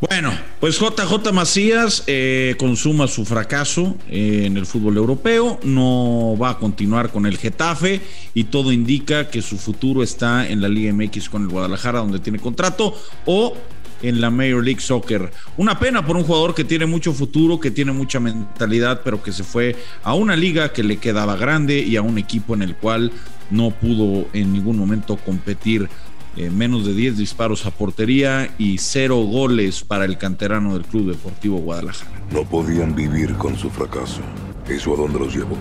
Bueno, pues JJ Macías eh, consuma su fracaso eh, en el fútbol europeo, no va a continuar con el Getafe y todo indica que su futuro está en la Liga MX con el Guadalajara donde tiene contrato o en la Major League Soccer. Una pena por un jugador que tiene mucho futuro, que tiene mucha mentalidad, pero que se fue a una liga que le quedaba grande y a un equipo en el cual no pudo en ningún momento competir eh, menos de 10 disparos a portería y cero goles para el canterano del Club Deportivo Guadalajara. No podían vivir con su fracaso. ¿Eso a dónde los llevó?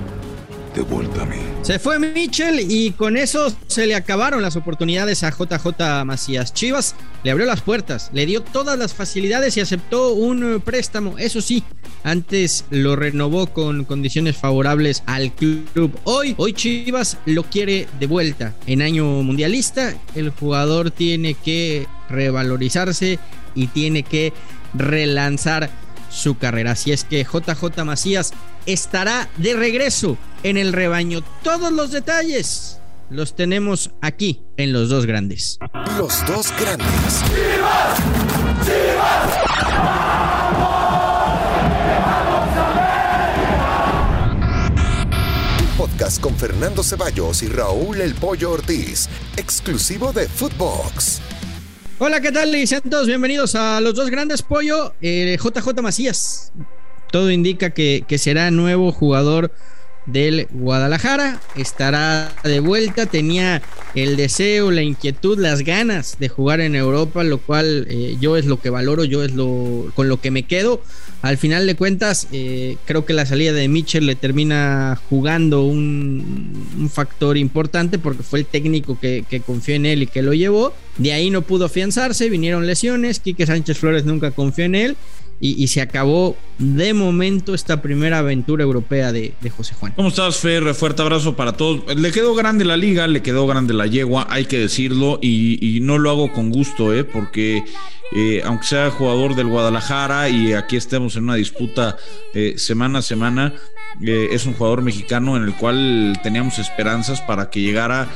De vuelta a mí. Se fue Mitchell y con eso se le acabaron las oportunidades a JJ Macías. Chivas le abrió las puertas, le dio todas las facilidades y aceptó un préstamo. Eso sí, antes lo renovó con condiciones favorables al club. Hoy, hoy Chivas lo quiere de vuelta. En año mundialista, el jugador tiene que revalorizarse y tiene que relanzar su carrera. Así es que JJ Macías estará de regreso en el rebaño. Todos los detalles los tenemos aquí en Los Dos Grandes. Los Dos Grandes. podcast con Fernando Ceballos y Raúl El Pollo Ortiz, exclusivo de Footbox. Hola, ¿qué tal? Y sean todos bienvenidos a Los Dos Grandes Pollo, JJ eh, Macías. Todo indica que, que será nuevo jugador del Guadalajara. Estará de vuelta. Tenía el deseo, la inquietud, las ganas de jugar en Europa, lo cual eh, yo es lo que valoro, yo es lo con lo que me quedo. Al final de cuentas, eh, creo que la salida de Mitchell le termina jugando un, factor importante porque fue el técnico que, que, confió en él y que lo llevó. De ahí no pudo afianzarse, vinieron lesiones. Quique Sánchez Flores nunca confió en él y, se acabó de momento esta primera aventura europea de, José Juan. ¿Cómo estás, Fer? Fuerte abrazo para todos. Le quedó grande la liga, le quedó grande la yegua, hay que decirlo, y, no lo hago con gusto, ¿eh? porque eh, aunque sea jugador del Guadalajara y aquí estemos en una disputa eh, semana a semana, eh, es un jugador mexicano en el cual teníamos esperanzas para que llegara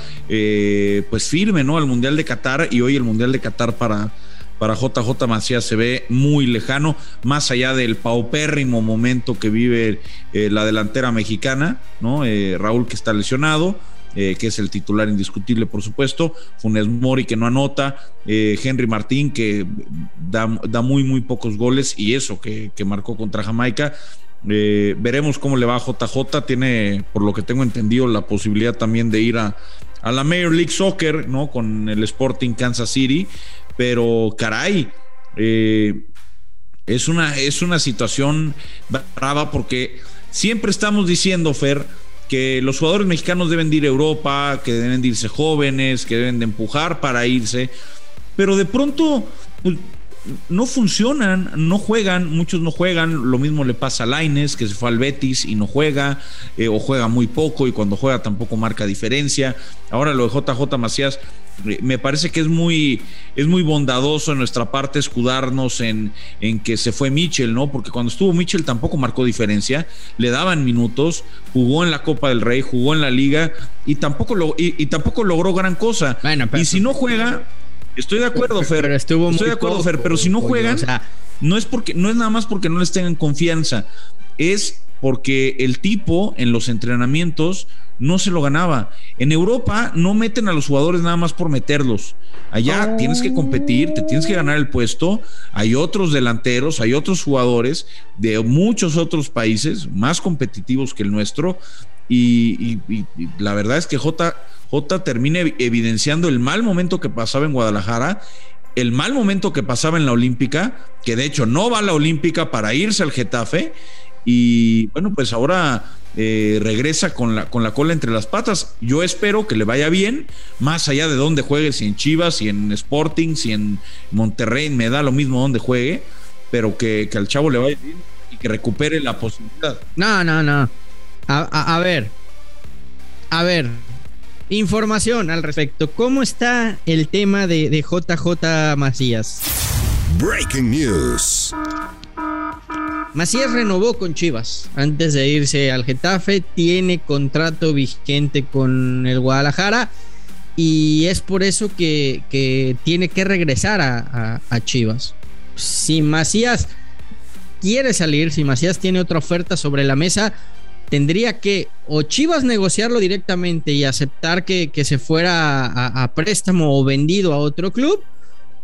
pues firme ¿no? al Mundial de Qatar y hoy el Mundial de Qatar para para JJ Macías se ve muy lejano, más allá del paupérrimo momento que vive eh, la delantera mexicana. Eh, Raúl que está lesionado. Eh, que es el titular indiscutible, por supuesto, Funes Mori que no anota, Henry Martín que da, muy, muy pocos goles y eso que, marcó contra Jamaica. veremos cómo le va a JJ, tiene, por lo que tengo entendido, la posibilidad también de ir a, a la Major League Soccer, ¿no? Con el Sporting Kansas City pero caray, eh, es, una, es una situación brava porque siempre estamos diciendo, Fer, que los jugadores mexicanos deben de ir a Europa, que deben de irse jóvenes, que deben de empujar para irse, pero de pronto pues, no funcionan, no juegan, muchos no juegan, lo mismo le pasa a Laines, que se fue al Betis y no juega, eh, o juega muy poco y cuando juega tampoco marca diferencia. Ahora lo de JJ Macías, me parece que es muy, es muy bondadoso en nuestra parte escudarnos en, en que se fue Mitchell, ¿no? Porque cuando estuvo Mitchell tampoco marcó diferencia, le daban minutos, jugó en la Copa del Rey, jugó en la Liga y tampoco, lo, y, tampoco logró gran cosa. y si no juega Estoy de acuerdo, Fer. Pero estuvo Estoy de acuerdo, Fer, pero si no juegan, no es porque no es nada más porque no les tengan confianza, es porque el tipo en los entrenamientos no se lo ganaba. En Europa no meten a los jugadores nada más por meterlos. Allá tienes que competir, te tienes que ganar el puesto. Hay otros delanteros, hay otros jugadores de muchos otros países más competitivos que el nuestro. Y, y la verdad es que J J termina evidenciando el mal momento que pasaba en Guadalajara, el mal momento que pasaba en la Olímpica, que de hecho no va a la Olímpica para irse al Getafe, y bueno, pues ahora eh, regresa con la, con la cola entre las patas. Yo espero que le vaya bien, más allá de donde juegue, si en Chivas, si en Sporting, si en Monterrey, me da lo mismo donde juegue, pero que, al chavo le vaya bien y que recupere la posibilidad. No, no, no. a ver, a ver, Información al respecto. ¿Cómo está el tema de, JJ Macías? Breaking News. Macías renovó con Chivas antes de irse al Getafe, tiene contrato vigente con el Guadalajara y es por eso que, tiene que regresar a, Chivas. si Macías quiere salir, si Macías tiene otra oferta sobre la mesa, tendría que o Chivas negociarlo directamente y aceptar que, se fuera a, préstamo o vendido a otro club,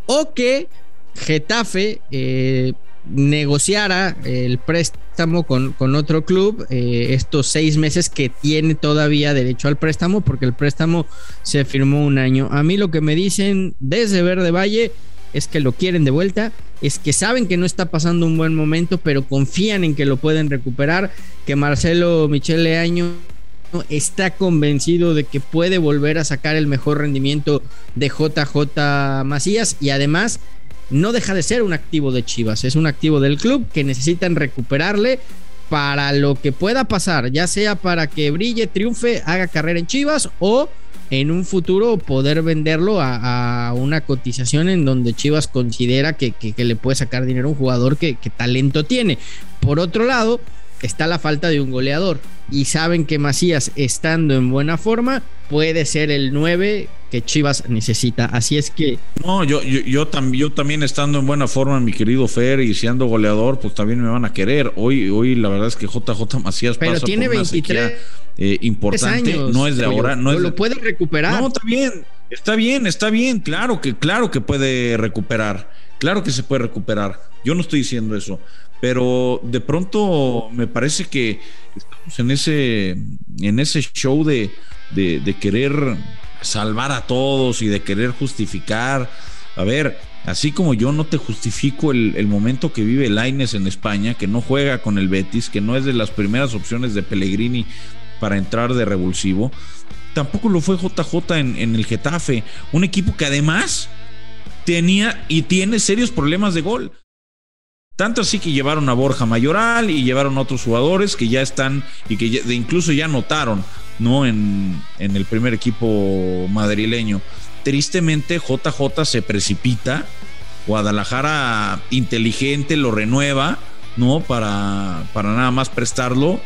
o que Getafe eh, negociara el préstamo con, con otro club eh, estos seis meses que tiene todavía derecho al préstamo porque el préstamo se firmó un año. A mí lo que me dicen desde Verde Valle es que lo quieren de vuelta, es que saben que no está pasando un buen momento, pero confían en que lo pueden recuperar, que Marcelo Michele Año está convencido de que puede volver a sacar el mejor rendimiento de JJ Macías y además no deja de ser un activo de Chivas, es un activo del club que necesitan recuperarle para lo que pueda pasar, ya sea para que brille, triunfe, haga carrera en Chivas o en un futuro poder venderlo a, una cotización en donde Chivas considera que, le puede sacar dinero a un jugador que, que talento tiene. Por otro lado, está la falta de un goleador y saben que Macías estando en buena forma puede ser el 9 que Chivas necesita. Así es que. No, yo, yo, yo, también estando en buena forma, mi querido Fer, y siendo goleador, pues también me van a querer. Hoy, hoy la verdad es que JJ Macías Pero tiene 23 eh, importante, no es de ahora. No lo puede recuperar. No, está bien, está bien, está bien. Claro que, claro que puede recuperar. Claro que se puede recuperar. Yo no estoy diciendo eso. Pero de pronto me parece que estamos en ese, en ese show de, de, querer salvar a todos y de querer justificar. A ver, así como yo no te justifico el, momento que vive Laines en España, que no juega con el Betis, que no es de las primeras opciones de Pellegrini para entrar de revulsivo, tampoco lo fue JJ en, en el Getafe, un equipo que además tenía y tiene serios problemas de gol. Tanto así que llevaron a Borja Mayoral y llevaron a otros jugadores que ya están y que incluso ya notaron ¿no? En, el primer equipo madrileño. Tristemente, JJ se precipita. Guadalajara inteligente lo renueva, ¿no? Para, para nada más prestarlo.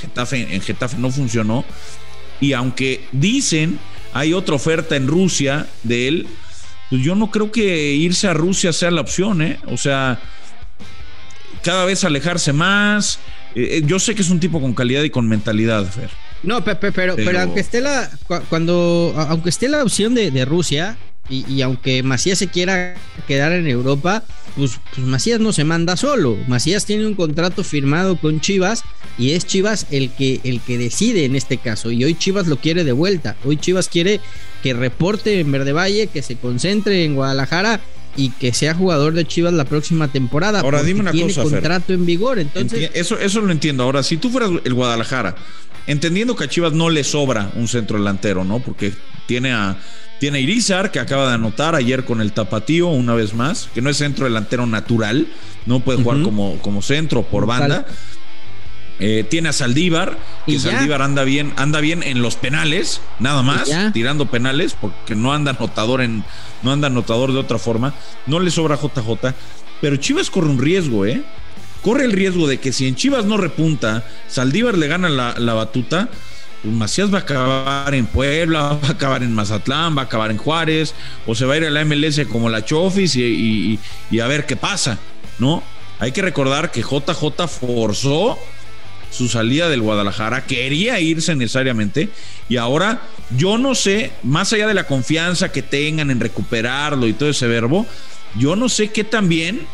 Getafe, en Getafe no funcionó. Y aunque dicen hay otra oferta en Rusia de él, pues yo no creo que irse a Rusia sea la opción, ¿eh? O sea, cada vez alejarse más. Eh, eh, yo sé que es un tipo con calidad y con mentalidad, Fer. No, pero, pero, aunque esté la cuando aunque esté la opción de, Rusia y, aunque Macías se quiera quedar en Europa, pues, pues, Macías no se manda solo. Macías tiene un contrato firmado con Chivas y es Chivas el que el que decide en este caso y hoy Chivas lo quiere de vuelta. Hoy Chivas quiere que reporte en Verde Valle, que se concentre en Guadalajara y que sea jugador de Chivas la próxima temporada. Ahora dime una tiene cosa. contrato en vigor, entonces. eso, eso lo entiendo. Ahora, si tú fueras el Guadalajara, entendiendo que a Chivas no le sobra un centro delantero, ¿no? Porque tiene a. Tiene a Irizar, que acaba de anotar ayer con el tapatío una vez más, que no es centro delantero natural, no puede jugar como, como centro por banda. Eh, tiene a Saldívar, que Saldívar anda bien, anda bien en los penales, nada más, tirando penales, porque no anda anotador en, no anda anotador de otra forma. No le sobra JJ, pero Chivas corre un riesgo, ¿eh? Corre el riesgo de que si en Chivas no repunta, Saldívar le gana la, batuta, pues Macías va a acabar en Puebla, va a acabar en Mazatlán, va a acabar en Juárez, o se va a ir a la MLS como la Chofis y, y a ver qué pasa, ¿no? Hay que recordar que JJ forzó su salida del Guadalajara, quería irse necesariamente y ahora yo no sé, más allá de la confianza que tengan en recuperarlo y todo ese verbo, yo no sé qué también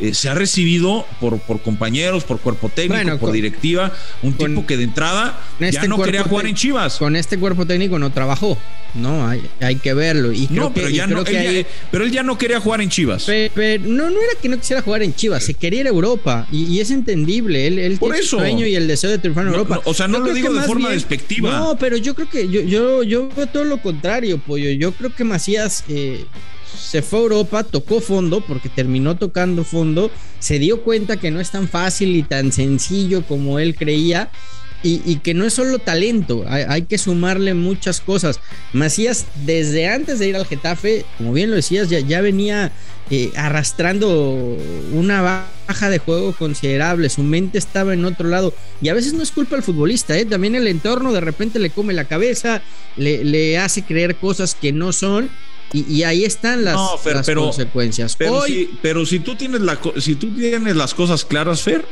eh, se ha recibido por, por compañeros, por cuerpo técnico, por directiva, un tipo que de entrada ya este no quería jugar en Chivas. Con este cuerpo técnico no trabajó, no, hay, hay que verlo. Y no, pero, ya no, él pero él ya no quería jugar en Chivas. Pero, no, no era que no quisiera jugar en Chivas, se quería ir a Europa y, es entendible. Él, él por tiene eso. el sueño y el deseo de triunfar en Europa. o sea, no lo digo de forma despectiva. No, pero yo creo que yo, yo, yo veo todo lo contrario, pollo. Yo creo que Macías. Eh, se fue a Europa, tocó fondo porque terminó tocando fondo, se dio cuenta que no es tan fácil y tan sencillo como él creía y, que no es solo talento, hay, que sumarle muchas cosas. Macías, desde antes de ir al Getafe, como bien lo decías, ya, ya venía eh, arrastrando una baja de juego considerable, su mente estaba en otro lado y a veces no es culpa del futbolista, ¿eh? también el entorno de repente le come la cabeza, le, le hace creer cosas que no son Y, ahí están las, consecuencias. Pero, si, pero si tú tienes la, si tú tienes las cosas claras, Fer,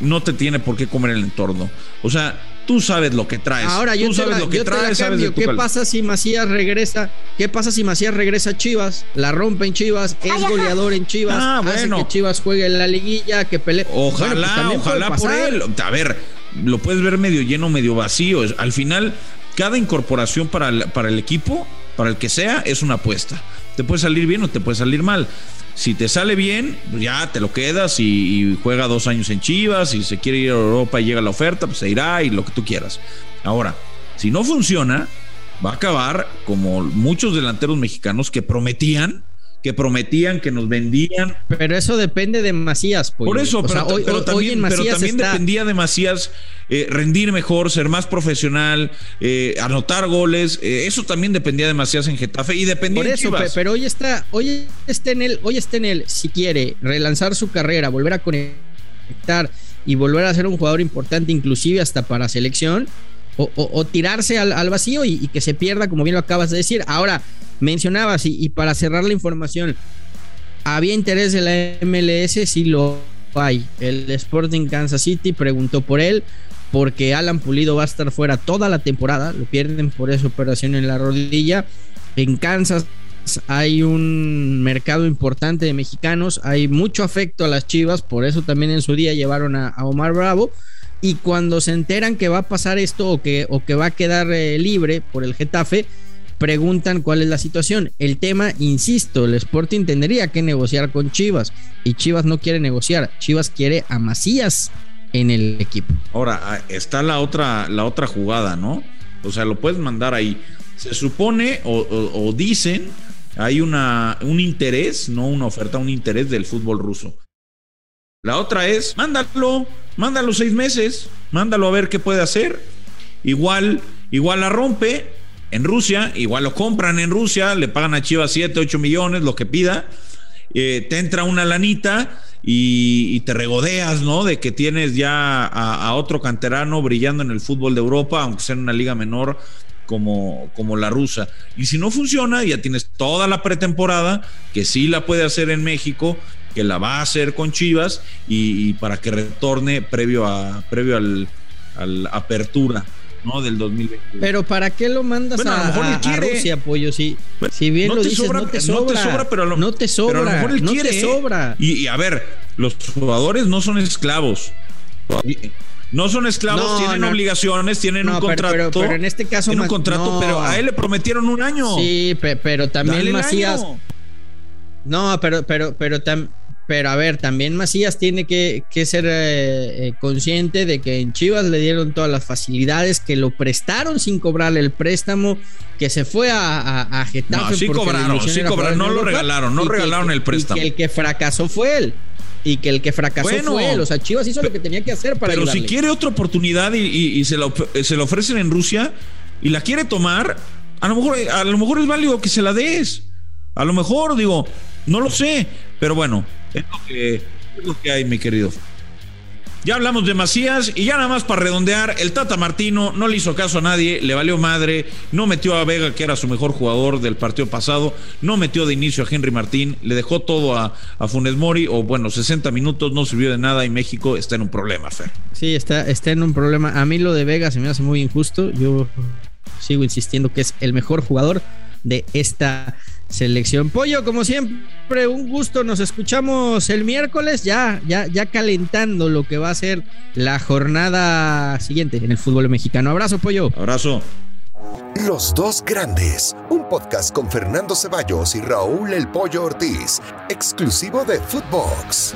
no te tiene por qué comer el entorno. O sea, tú sabes lo que traes. Ahora yo tú sabes lo que traes, ¿Qué pasa si Macías regresa? ¿Qué pasa si Macías regresa a Chivas? La rompe en Chivas, es goleador en Chivas, ah, hace que Chivas juegue en la liguilla, que pelee. Ojalá, pues ojalá por él. A ver, lo puedes ver medio lleno, medio vacío. Al final, cada incorporación para para el equipo, para el que sea, es una apuesta. Te puede salir bien o te puede salir mal. Si te sale bien, pues ya te lo quedas y, juega dos años en Chivas. Si se quiere ir a Europa y llega la oferta, pues se irá y lo que tú quieras. Ahora, si no funciona, va a acabar como muchos delanteros mexicanos que prometían que prometían, que nos vendían. Pero eso depende de Macías. Por eso, pero, también, dependía de Macías eh, rendir mejor, ser más profesional, eh, anotar goles. Eh, eso también dependía de Macías en Getafe y dependía Por eso, pero hoy está, hoy está en él, hoy está en él, si quiere relanzar su carrera, volver a conectar y volver a ser un jugador importante, inclusive hasta para selección. O, tirarse al, vacío y que se pierda, como bien lo acabas de decir. Ahora, mencionabas, y, para cerrar la información, ¿había interés de la MLS? Sí lo hay. El Sporting Kansas City preguntó por él, porque Alan Pulido va a estar fuera toda la temporada, lo pierden por esa operación en la rodilla. En Kansas hay un mercado importante de mexicanos, hay mucho afecto a las Chivas, por eso también en su día llevaron a, Omar Bravo. Y cuando se enteran que va a pasar esto o que, o que va a quedar eh, libre por el Getafe, preguntan cuál es la situación. El tema, insisto, el Sporting tendría que negociar con Chivas y Chivas no quiere negociar. Chivas quiere a Macías en el equipo. Ahora, ah, está la otra, la otra jugada, ¿no? O sea, lo puedes mandar ahí. Se supone o, dicen, hay una, un interés, no una oferta, un interés del fútbol ruso. La otra es, mándalo, mándalo seis meses, mándalo a ver qué puede hacer. Igual, igual la rompe, en Rusia, igual lo compran en Rusia, le pagan a Chivas 7, 8 millones, lo que pida, eh, te entra una lanita y, te regodeas, ¿no? De que tienes ya a, otro canterano brillando en el fútbol de Europa, aunque sea en una liga menor como, como la rusa. Y si no funciona, ya tienes toda la pretemporada, que sí la puede hacer en México, que la va a hacer con Chivas y, para que retorne previo a previo al, apertura ¿no? Del 2020. Pero ¿para qué lo mandas a, a, Rusia, pollo? Si, si bien lo dices, no te sobra. No te sobra, pero a lo, no te sobra. Pero a lo mejor él no quiere, te sobra. Y, a ver, los jugadores no son esclavos. No son esclavos, tienen obligaciones, tienen un contrato. Pero, en este caso. Tienen un contrato, pero a él le prometieron un año. Sí, pero también Macías. No, pero, pero, pero también pero a ver, también Macías tiene que, ser eh, eh, consciente de que en Chivas le dieron todas las facilidades, que lo prestaron sin cobrarle el préstamo, que se fue a, a, Getafe. No, sí cobraron, sí cobraron, no lo regalaron, no regalaron el préstamo. Y que el que fracasó fue él. Y que el que fracasó fue él. O sea, Chivas hizo lo que tenía que hacer para Pero si quiere otra oportunidad y, se, lo, se ofrecen en Rusia y la quiere tomar, a lo mejor, a lo mejor es válido que se la des. A lo mejor, digo, no lo sé. Pero bueno, es lo que, hay, mi querido. Ya hablamos de Macías y ya nada más para redondear, el Tata Martino no le hizo caso a nadie, le valió madre, no metió a Vega, que era su mejor jugador del partido pasado, no metió de inicio a Henry Martín, le dejó todo a, a Funes Mori, o bueno, 60 minutos, no sirvió de nada y México está en un problema, Fer. Sí, está, está en un problema. A mí lo de Vega se me hace muy injusto, yo sigo insistiendo que es el mejor jugador de esta selección. Pollo, como siempre, un gusto. Nos escuchamos el miércoles, ya, ya, ya calentando lo que va a ser la jornada siguiente en el fútbol mexicano. Abrazo, Pollo. Abrazo. Los dos grandes, un podcast con Fernando Ceballos y Raúl El Pollo Ortiz, exclusivo de Footbox.